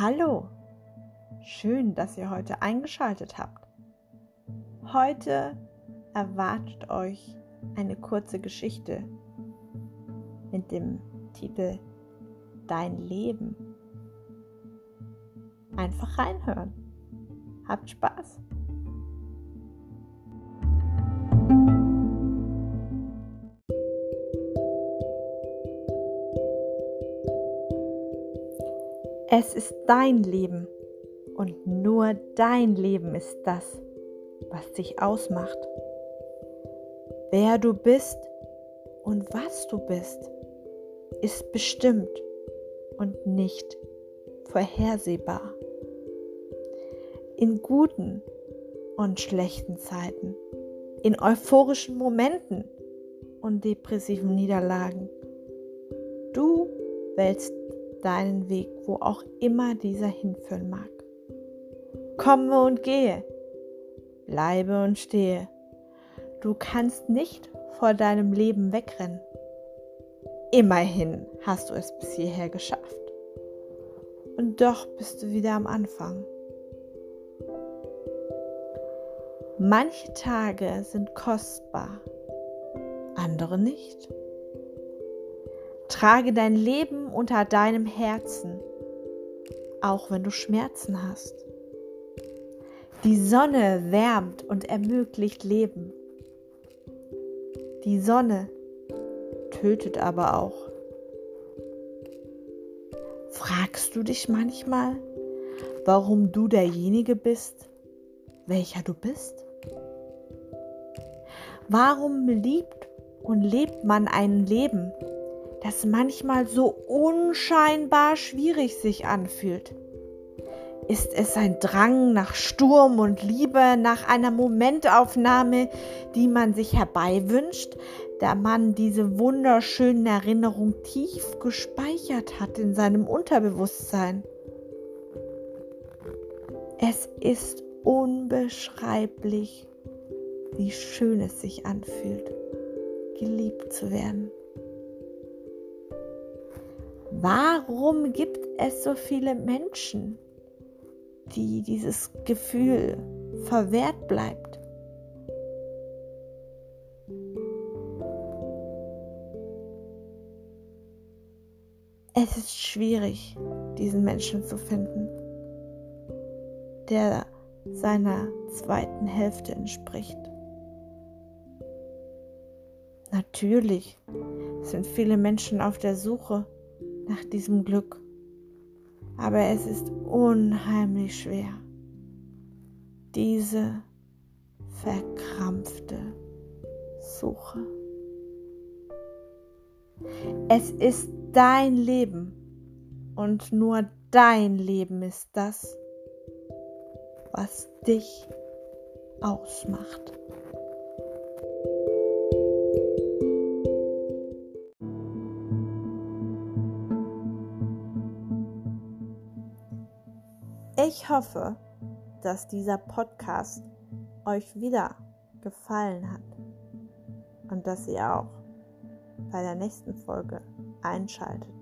Hallo, schön, dass ihr heute eingeschaltet habt. Heute erwartet euch eine kurze Geschichte mit dem Titel Dein Leben. Einfach reinhören. Habt Spaß! Es ist dein Leben und nur dein Leben ist das, was dich ausmacht. Wer du bist und was du bist, ist bestimmt und nicht vorhersehbar. In guten und schlechten Zeiten, in euphorischen Momenten und depressiven Niederlagen. Du wählst deinen Weg, wo auch immer dieser hinführen mag. Komme und gehe, bleibe und stehe. Du kannst nicht vor deinem Leben wegrennen. Immerhin hast du es bis hierher geschafft. Und doch bist du wieder am Anfang. Manche Tage sind kostbar, andere nicht. Trage dein Leben unter deinem Herzen, auch wenn du Schmerzen hast. Die Sonne wärmt und ermöglicht Leben. Die Sonne tötet aber auch. Fragst du dich manchmal, warum du derjenige bist, welcher du bist? Warum liebt und lebt man ein Leben, das manchmal so unscheinbar schwierig sich anfühlt. Ist es ein Drang nach Sturm und Liebe, nach einer Momentaufnahme, die man sich herbeiwünscht, da man diese wunderschönen Erinnerungen tief gespeichert hat in seinem Unterbewusstsein? Es ist unbeschreiblich, wie schön es sich anfühlt, geliebt zu werden. Warum gibt es so viele Menschen, die dieses Gefühl verwehrt bleibt? Es ist schwierig, diesen Menschen zu finden, der seiner zweiten Hälfte entspricht. Natürlich sind viele Menschen auf der Suche nach diesem Glück. Aber es ist unheimlich schwer, diese verkrampfte Suche. Es ist dein Leben und nur dein Leben ist das, was dich ausmacht. Ich hoffe, dass dieser Podcast euch wieder gefallen hat und dass ihr auch bei der nächsten Folge einschaltet.